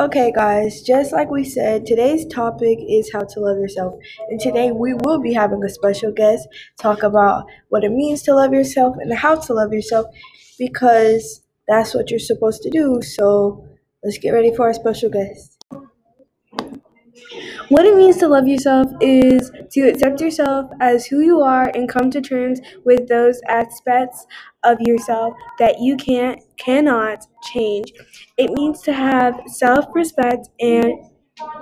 Okay, guys, just like we said, today's topic is how to love yourself. And today we will be having a special guest talk about what it means to love yourself and how to love yourself because that's what you're supposed to do. So let's get ready for our special guest. What it means to love yourself is to accept yourself as who you are and come to terms with those aspects of yourself that you can't cannot change. It means to have self-respect and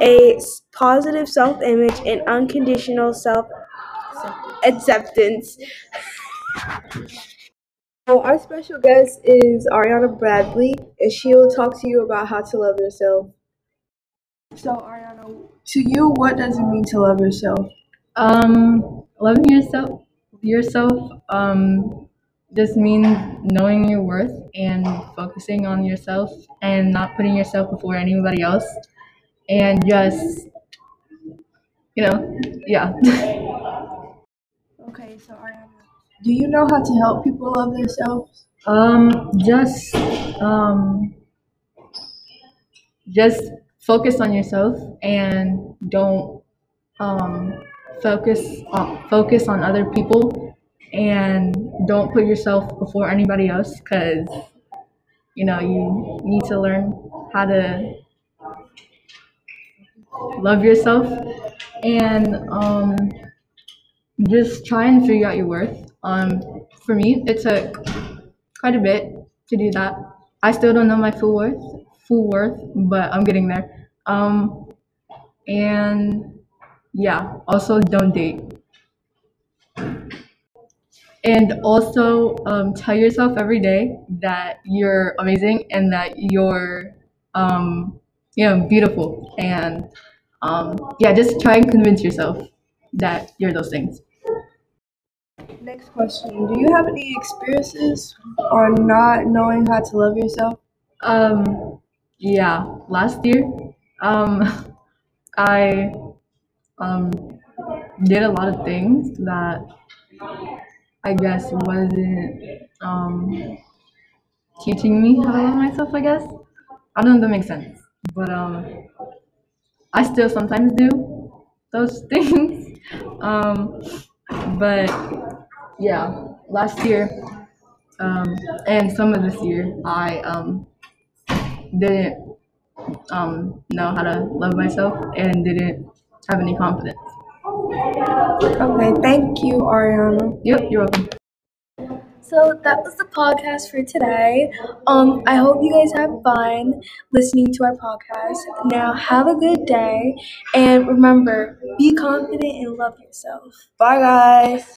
a positive self-image and unconditional self-acceptance. So our special guest is Ariana Bradley, and she will talk to you about how to love yourself. So, Ariana, to you, what does it mean to love yourself? Um, loving yourself, yourself, um, just means knowing your worth and focusing on yourself and not putting yourself before anybody else, and just, you know, yeah. Okay, so Ariana, do you know how to help people love themselves? Um, just, um, just focus on yourself and don't um, focus on focus on other people and don't put yourself before anybody else because you know you need to learn how to love yourself and um, just try and figure out your worth. Um, for me it took quite a bit to do that. I still don't know my full worth full worth but i'm getting there um, and yeah, also don't date. And also um, tell yourself every day that you're amazing and that you're, um, you know, beautiful. And um, yeah, just try and convince yourself that you're those things. Next question Do you have any experiences on not knowing how to love yourself? Um, yeah, last year um, I um, did a lot of things that I guess wasn't um, teaching me how to love myself. I guess I don't know if that makes sense, but um, I still sometimes do those things. um, but yeah, last year um, and some of this year, I um, didn't um, know how to love myself and didn't have any confidence. Okay, thank you, Ariana. Yep, you're welcome. So that was the podcast for today. Um, I hope you guys have fun listening to our podcast. Now have a good day and remember, be confident and love yourself. Bye guys.